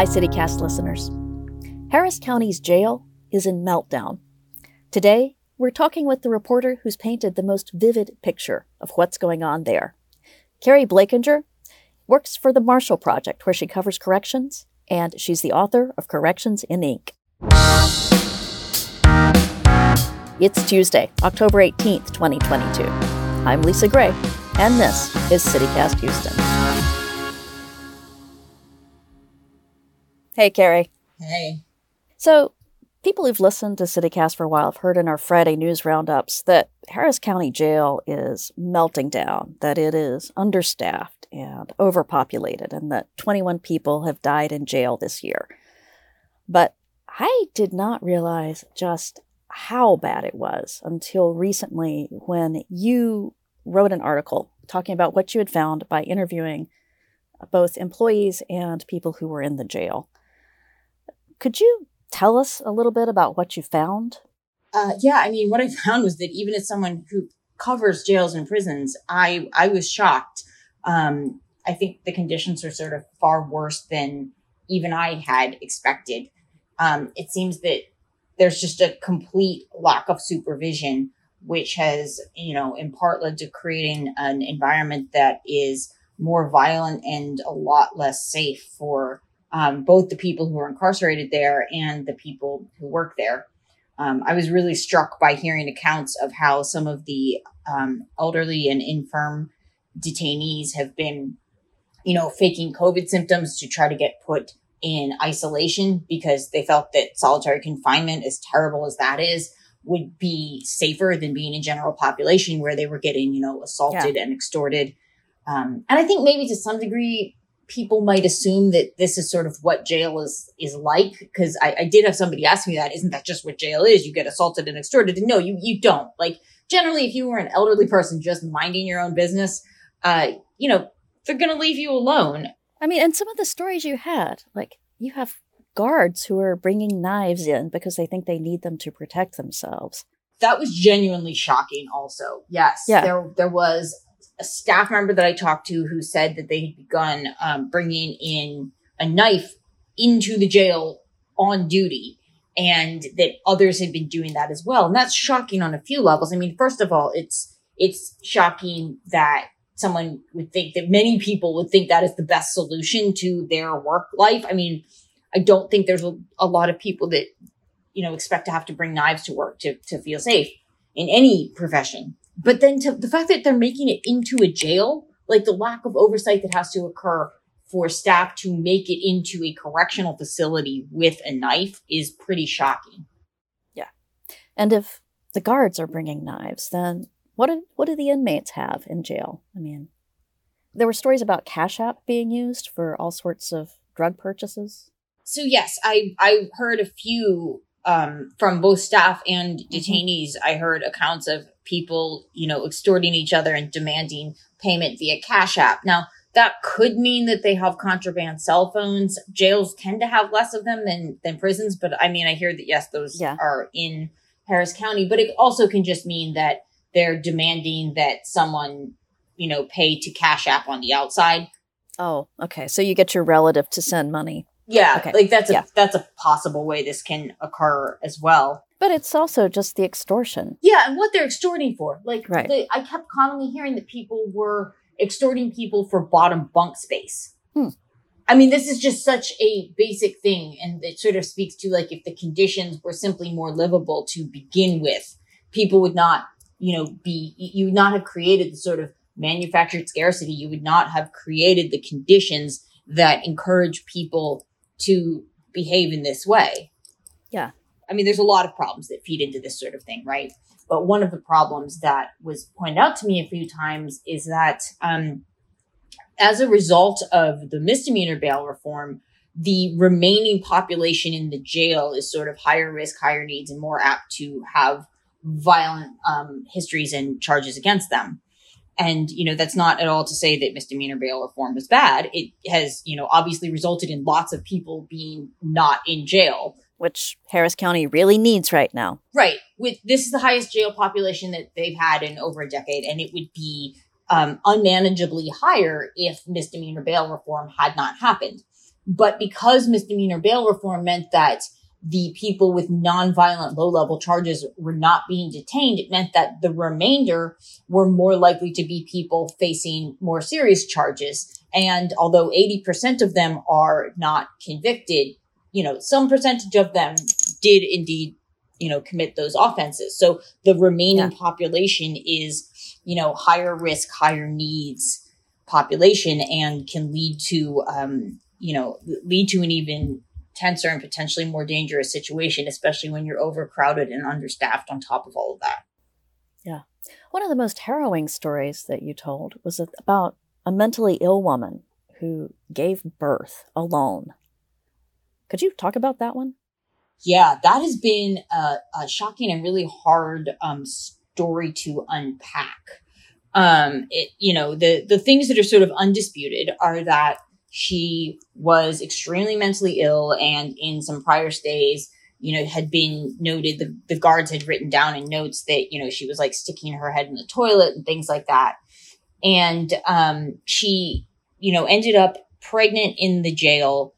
Hi, CityCast listeners. Harris County's jail is in meltdown. Today, we're talking with the reporter who's painted the most vivid picture of what's going on there. Keri Blakinger works for the Marshall Project, where she covers corrections, and she's the author of Corrections in Ink. It's Tuesday, October 18th, 2022. I'm Lisa Gray, and this is CityCast Houston. Hey, Keri. Hey. So, people who've listened to CityCast for a while have heard in our Friday news roundups that Harris County Jail is melting down, that it is understaffed and overpopulated, and that 21 people have died in jail this year. But I did not realize just how bad it was until recently when you wrote an article talking about what you had found by interviewing both employees and people who were in the jail. Could you tell us a little bit about what you found? Uh, yeah, I mean, what I found was that even as someone who covers jails and prisons, I I was shocked. Um, I think the conditions are sort of far worse than even I had expected. Um, it seems that there's just a complete lack of supervision, which has, you know, in part led to creating an environment that is more violent and a lot less safe for um, both the people who are incarcerated there and the people who work there. Um, I was really struck by hearing accounts of how some of the um, elderly and infirm detainees have been, you know, faking COVID symptoms to try to get put in isolation because they felt that solitary confinement, as terrible as that is, would be safer than being in general population where they were getting, you know, assaulted yeah. and extorted. Um, and I think maybe to some degree, people might assume that this is sort of what jail is is like because I, I, did have somebody ask me that isn't that just what jail is? You get assaulted and extorted. And no you you don't. Like generally if you were an elderly person just minding your own business uh you know they're gonna leave you alone. I mean and some of the stories you had like you have guards who are bringing knives in because they think they need them to protect themselves. That was genuinely shocking also. Yes yeah. there there was a staff member that I talked to who said that they had begun um, bringing in a knife into the jail on duty and that others had been doing that as well. And that's shocking on a few levels. I mean, first of all, it's, it's shocking that someone would think that many people would think that is the best solution to their work life. I mean, I don't think there's a, a lot of people that, you know, expect to have to bring knives to work to, to feel safe in any profession. But then to the fact that they're making it into a jail, like the lack of oversight that has to occur for staff to make it into a correctional facility with a knife is pretty shocking. Yeah. And if the guards are bringing knives, then what do, what do the inmates have in jail? I mean, there were stories about Cash App being used for all sorts of drug purchases. So yes, I I heard a few um, from both staff and mm-hmm. detainees. Mm-hmm. I heard accounts of people, you know, extorting each other and demanding payment via Cash App. Now, that could mean that they have contraband cell phones. Jails tend to have less of them than than prisons, but I mean, I hear that yes, those yeah. are in Harris County, but it also can just mean that they're demanding that someone, you know, pay to Cash App on the outside. Oh, okay. So you get your relative to send money. Yeah, okay. like that's a yeah. that's a possible way this can occur as well. But it's also just the extortion. Yeah, and what they're extorting for. Like, right. the, I kept commonly hearing that people were extorting people for bottom bunk space. Hmm. I mean, this is just such a basic thing, and it sort of speaks to like if the conditions were simply more livable to begin with, people would not, you know, be you would not have created the sort of manufactured scarcity. You would not have created the conditions that encourage people to behave in this way. Yeah. I mean, there's a lot of problems that feed into this sort of thing, right? But one of the problems that was pointed out to me a few times is that um, as a result of the misdemeanor bail reform, the remaining population in the jail is sort of higher risk, higher needs, and more apt to have violent um, histories and charges against them. And, you know, that's not at all to say that misdemeanor bail reform was bad. It has, you know, obviously resulted in lots of people being not in jail which Harris County really needs right now. Right. With this is the highest jail population that they've had in over a decade, and it would be um, unmanageably higher if misdemeanor bail reform had not happened. But because misdemeanor bail reform meant that the people with nonviolent low level charges were not being detained, it meant that the remainder were more likely to be people facing more serious charges. And although 80% of them are not convicted, you know, some percentage of them did indeed, you know, commit those offenses. So the remaining yeah. population is, you know, higher risk, higher needs population and can lead to, um, you know, lead to an even tenser and potentially more dangerous situation, especially when you're overcrowded and understaffed on top of all of that. Yeah. One of the most harrowing stories that you told was about a mentally ill woman who gave birth alone. Could you talk about that one? Yeah, that has been a, a shocking and really hard um, story to unpack. Um, it, you know, the the things that are sort of undisputed are that she was extremely mentally ill and in some prior stays, you know, had been noted, the, the guards had written down in notes that, you know, she was like sticking her head in the toilet and things like that. And um, she, you know, ended up pregnant in the jail.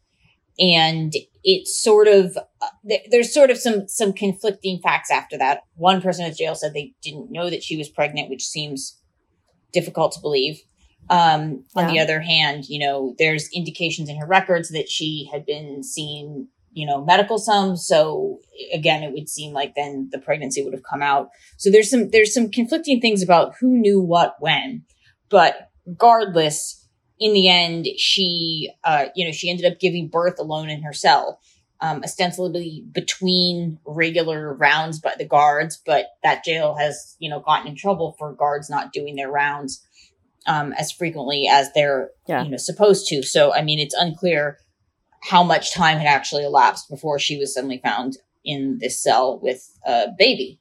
And it's sort of, uh, there's sort of some, some conflicting facts after that. One person at jail said they didn't know that she was pregnant, which seems difficult to believe. Um, on yeah. the other hand, you know, there's indications in her records that she had been seen, you know, medical some. So again, it would seem like then the pregnancy would have come out. So there's some, there's some conflicting things about who knew what when, but regardless, in the end, she, uh, you know, she ended up giving birth alone in her cell. Um, ostensibly between regular rounds by the guards, but that jail has, you know, gotten in trouble for guards not doing their rounds um, as frequently as they're yeah. you know supposed to. So I mean, it's unclear how much time had actually elapsed before she was suddenly found in this cell with a baby.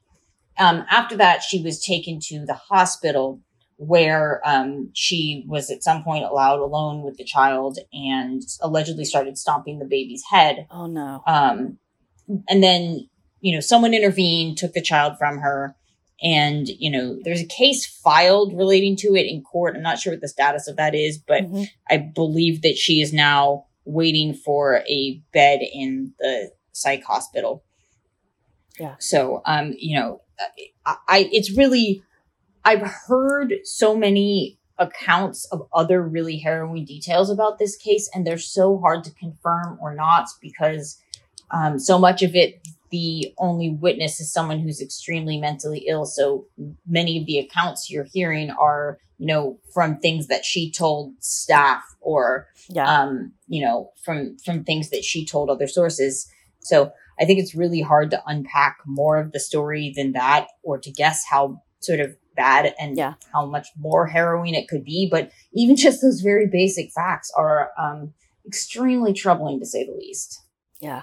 Um, after that, she was taken to the hospital where um, she was at some point allowed alone with the child and allegedly started stomping the baby's head. Oh no! Um, and then you know someone intervened, took the child from her. And, you know, there's a case filed relating to it in court. I'm not sure what the status of that is, but mm-hmm. I believe that she is now waiting for a bed in the psych hospital. Yeah. So, um, you know, I, I it's really, I've heard so many accounts of other really harrowing details about this case, and they're so hard to confirm or not because um, so much of it the only witness is someone who's extremely mentally ill. So many of the accounts you're hearing are, you know, from things that she told staff or, yeah. um, you know, from, from things that she told other sources. So I think it's really hard to unpack more of the story than that or to guess how sort of bad and yeah. how much more harrowing it could be. But even just those very basic facts are, um, extremely troubling to say the least. Yeah.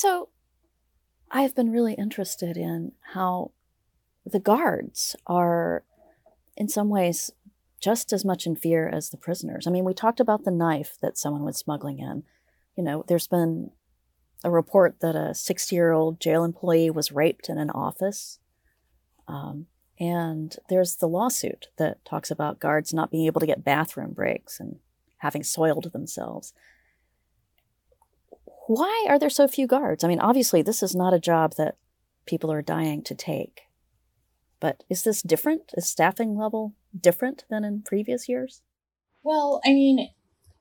So I've been really interested in how the guards are in some ways just as much in fear as the prisoners. I mean, we talked about the knife that someone was smuggling in. You know, there's been a report that a 60 year old jail employee was raped in an office. Um, and there's the lawsuit that talks about guards not being able to get bathroom breaks and having soiled themselves. Why are there so few guards? I mean, obviously, this is not a job that people are dying to take. But is this different? Is staffing level different than in previous years? Well, I mean,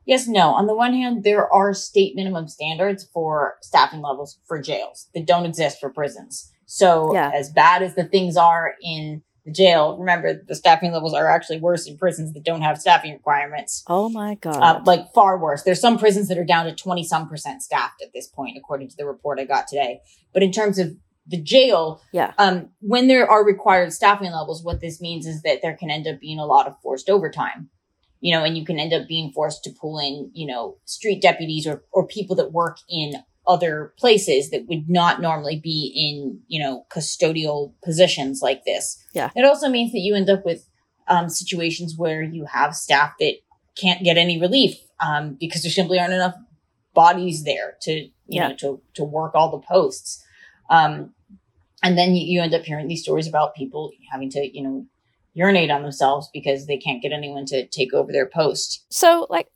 yes, no. On the one hand, there are state minimum standards for staffing levels for jails that don't exist for prisons. So, yeah. as bad as the things are in the jail. Remember, the staffing levels are actually worse in prisons that don't have staffing requirements. Oh my God. Uh, like far worse. There's some prisons that are down to 20 some percent staffed at this point, according to the report I got today. But in terms of the jail, Yeah. um, when there are required staffing levels, what this means is that there can end up being a lot of forced overtime. You know, and you can end up being forced to pull in, you know, street deputies or, or people that work in other places that would not normally be in, you know, custodial positions like this. Yeah. It also means that you end up with um, situations where you have staff that can't get any relief um, because there simply aren't enough bodies there to, you Yeah. know, to, to work all the posts. Um, and then you, you end up hearing these stories about people having to, you know, urinate on themselves because they can't get anyone to take over their post. So, like,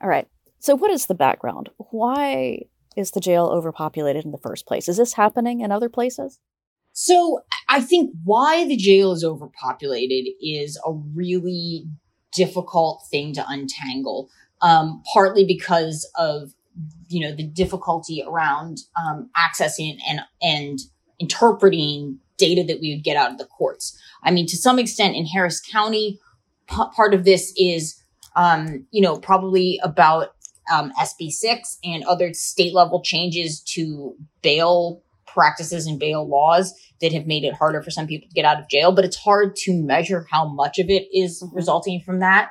all right. So, what is the background? Why is the jail overpopulated in the first place? Is this happening in other places? So I think why the jail is overpopulated is a really difficult thing to untangle. Um, partly because of you know the difficulty around um, accessing and and interpreting data that we would get out of the courts. I mean, to some extent, in Harris County, p- part of this is um, you know probably about um, SB six and other state level changes to bail practices and bail laws that have made it harder for some people to get out of jail, but it's hard to measure how much of it is Mhm. resulting from that.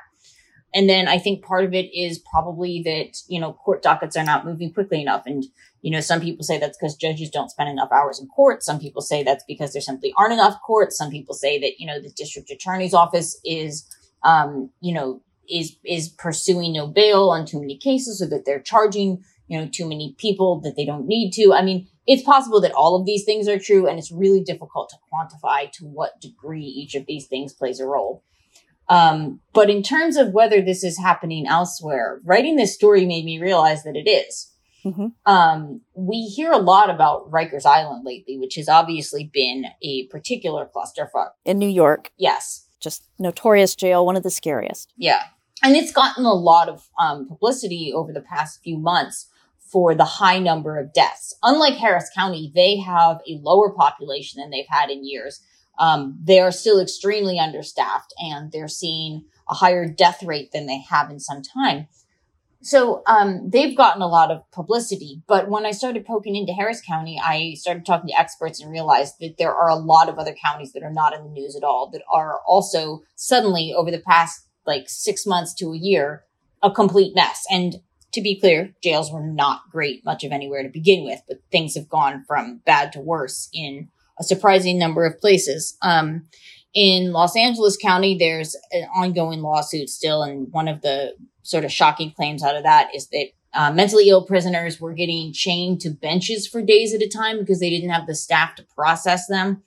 And then I think part of it is probably that, you know, court dockets are not moving quickly enough. And, you know, some people say that's because judges don't spend enough hours in court. Some people say that's because there simply aren't enough courts. Some people say that, you know, the district attorney's office is, um, you know, is, is pursuing no bail on too many cases or that they're charging, you know, too many people that they don't need to. I mean, it's possible that all of these things are true and it's really difficult to quantify to what degree each of these things plays a role. Um, but in terms of whether this is happening elsewhere, writing this story made me realize that it is. Mhm. Um, we hear a lot about Rikers Island lately, which has obviously been a particular clusterfuck. In New York, Yes. just notorious jail, one of the scariest. Yeah. And it's gotten a lot of um, publicity over the past few months for the high number of deaths. Unlike Harris County, they have a lower population than they've had in years. Um, they are still extremely understaffed and they're seeing a higher death rate than they have in some time. So um, they've gotten a lot of publicity. But when I started poking into Harris County, I started talking to experts and realized that there are a lot of other counties that are not in the news at all that are also suddenly over the past like six months to a year a complete mess. And to be clear, jails were not great much of anywhere to begin with, but things have gone from bad to worse in a surprising number of places. Um, in Los Angeles County, there's an ongoing lawsuit still, and one of the sort of shocking claims out of that is that uh, mentally ill prisoners were getting chained to benches for days at a time because they didn't have the staff to process them.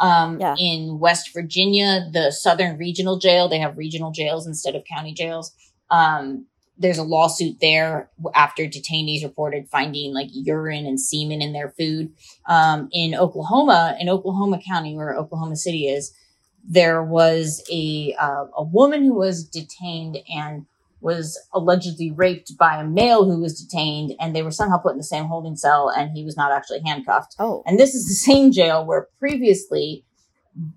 Um, Yeah. In West Virginia, the Southern Regional Jail, they have regional jails instead of county jails. Um, there's a lawsuit there after detainees reported finding like urine and semen in their food. Um, in Oklahoma, in Oklahoma County, where Oklahoma City is, there was a uh, a woman who was detained and was allegedly raped by a male who was detained, and they were somehow put in the same holding cell, and he was not actually handcuffed. Oh, And this is the same jail where previously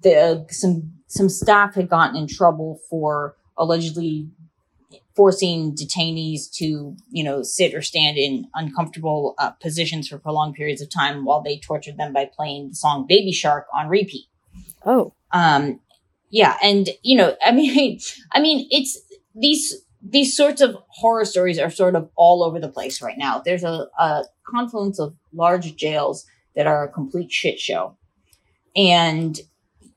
the some some staff had gotten in trouble for allegedly forcing detainees to, you know, sit or stand in uncomfortable uh, positions for prolonged periods of time while they tortured them by playing the song Baby Shark on repeat. oh, Um, yeah, and you know, I mean, I mean, it's these these sorts of horror stories are sort of all over the place right now. There's a, a confluence of large jails that are a complete shit show, and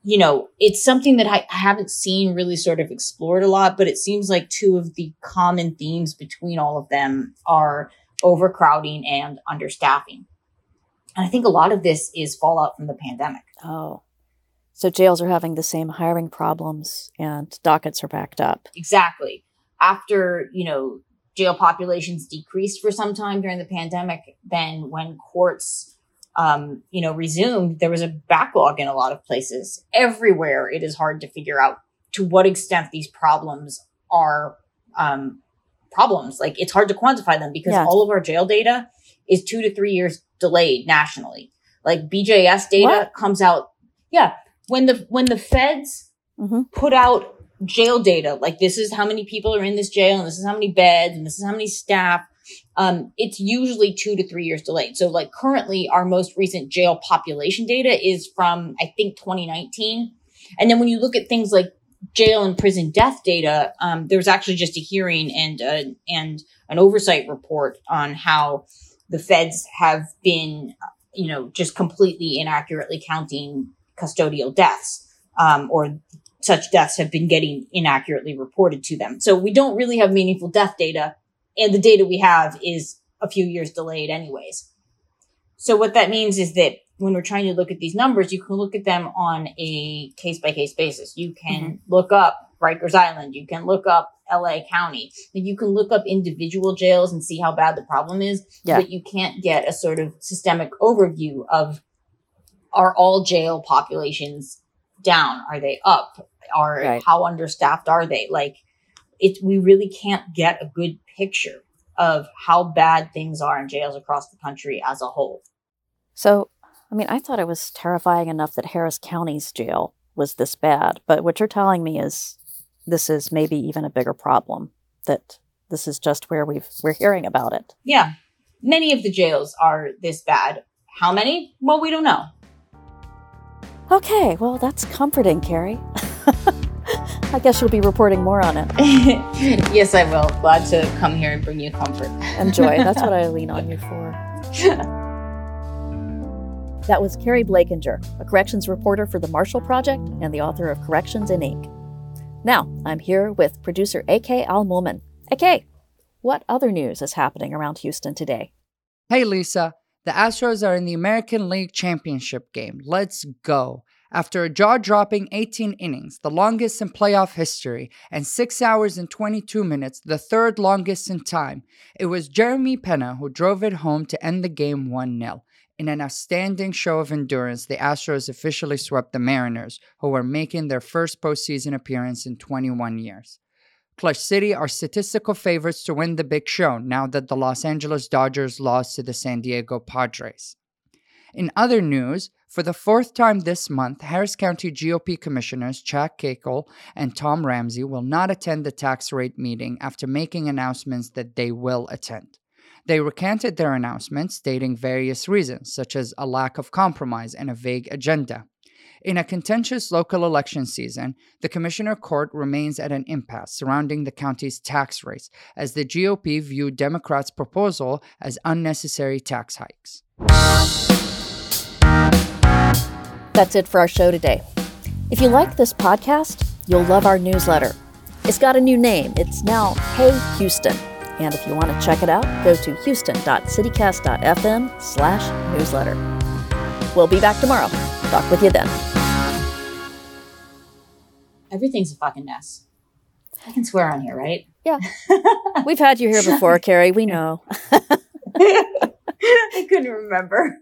you know, it's something that I haven't seen really sort of explored a lot. But it seems like two of the common themes between all of them are overcrowding and understaffing. And I think a lot of this is fallout from the pandemic. oh. So jails are having the same hiring problems and dockets are backed up. Exactly. After, you know, jail populations decreased for some time during the pandemic, then when courts, um, you know, resumed, there was a backlog in a lot of places. Everywhere, it is hard to figure out to what extent these problems are um, problems. Like, it's hard to quantify them because Yeah. all of our jail data is two to three years delayed nationally. Like, BJS data What? comes out, yeah. When the when the feds hmm put out jail data like this is how many people are in this jail and this is how many beds and this is how many staff um, it's usually two to three years delayed. So like currently our most recent jail population data is from, I think 2019. And then when you look at things like jail and prison death data, um, there was actually just a hearing and, uh, and an oversight report on how the feds have been, you know, just completely inaccurately counting custodial deaths. Um, or such deaths have been getting inaccurately reported to them. So we don't really have meaningful death data and the data we have is a few years delayed anyways. So what that means is that when we're trying to look at these numbers, you can look at them on a case by case basis. You can mm-hmm. look up Rikers Island. You can look up LA County. And you can look up individual jails and see how bad the problem is, yeah. but you can't get a sort of systemic overview of are all jail populations down? Are they up? Are right. how understaffed are they? Like it, we really can't get a good picture of how bad things are in jails across the country as a whole. So, I mean, I thought it was terrifying enough that Harris County's jail was this bad, but what you're telling me is this is maybe even a bigger problem that this is just where we've we're hearing about it. Yeah. Many of the jails are this bad. How many? Well, we don't know. Okay, well, that's comforting, Keri. I guess you'll be reporting more on it. yes, I will. Glad to come here and bring you comfort. and joy. That's what I lean on you for. that was Keri Blakinger, a corrections reporter for the Marshall Project and the author of Corrections in Ink. Now, I'm here with producer AK Al Mulman. AK, what other news is happening around Houston today? Hey, Lisa. The Astros are in the American League Championship game. Let's go. After a jaw dropping 18 innings, the longest in playoff history, and 6 hours and 22 minutes, the third longest in time, it was Jeremy Pena who drove it home to end the game 1 0. In an outstanding show of endurance, the Astros officially swept the Mariners, who were making their first postseason appearance in 21 years. Clutch City are statistical favorites to win the big show now that the Los Angeles Dodgers lost to the San Diego Padres. In other news, for the fourth time this month, Harris County GOP Commissioners Chuck Cagle and Tom Ramsey will not attend the tax rate meeting after making announcements that they will attend. They recanted their announcements, stating various reasons, such as a lack of compromise and a vague agenda. In a contentious local election season, the Commissioner Court remains at an impasse surrounding the county's tax rates, as the GOP viewed Democrats' proposal as unnecessary tax hikes. That's it for our show today. If you like this podcast, you'll love our newsletter. It's got a new name. It's now Hey Houston. And if you want to check it out, go to houston.citycast.fm slash newsletter. We'll be back tomorrow. Talk with you then. Everything's a fucking mess. I can swear on here, right? Yeah. We've had you here before, Keri. We know. I couldn't remember.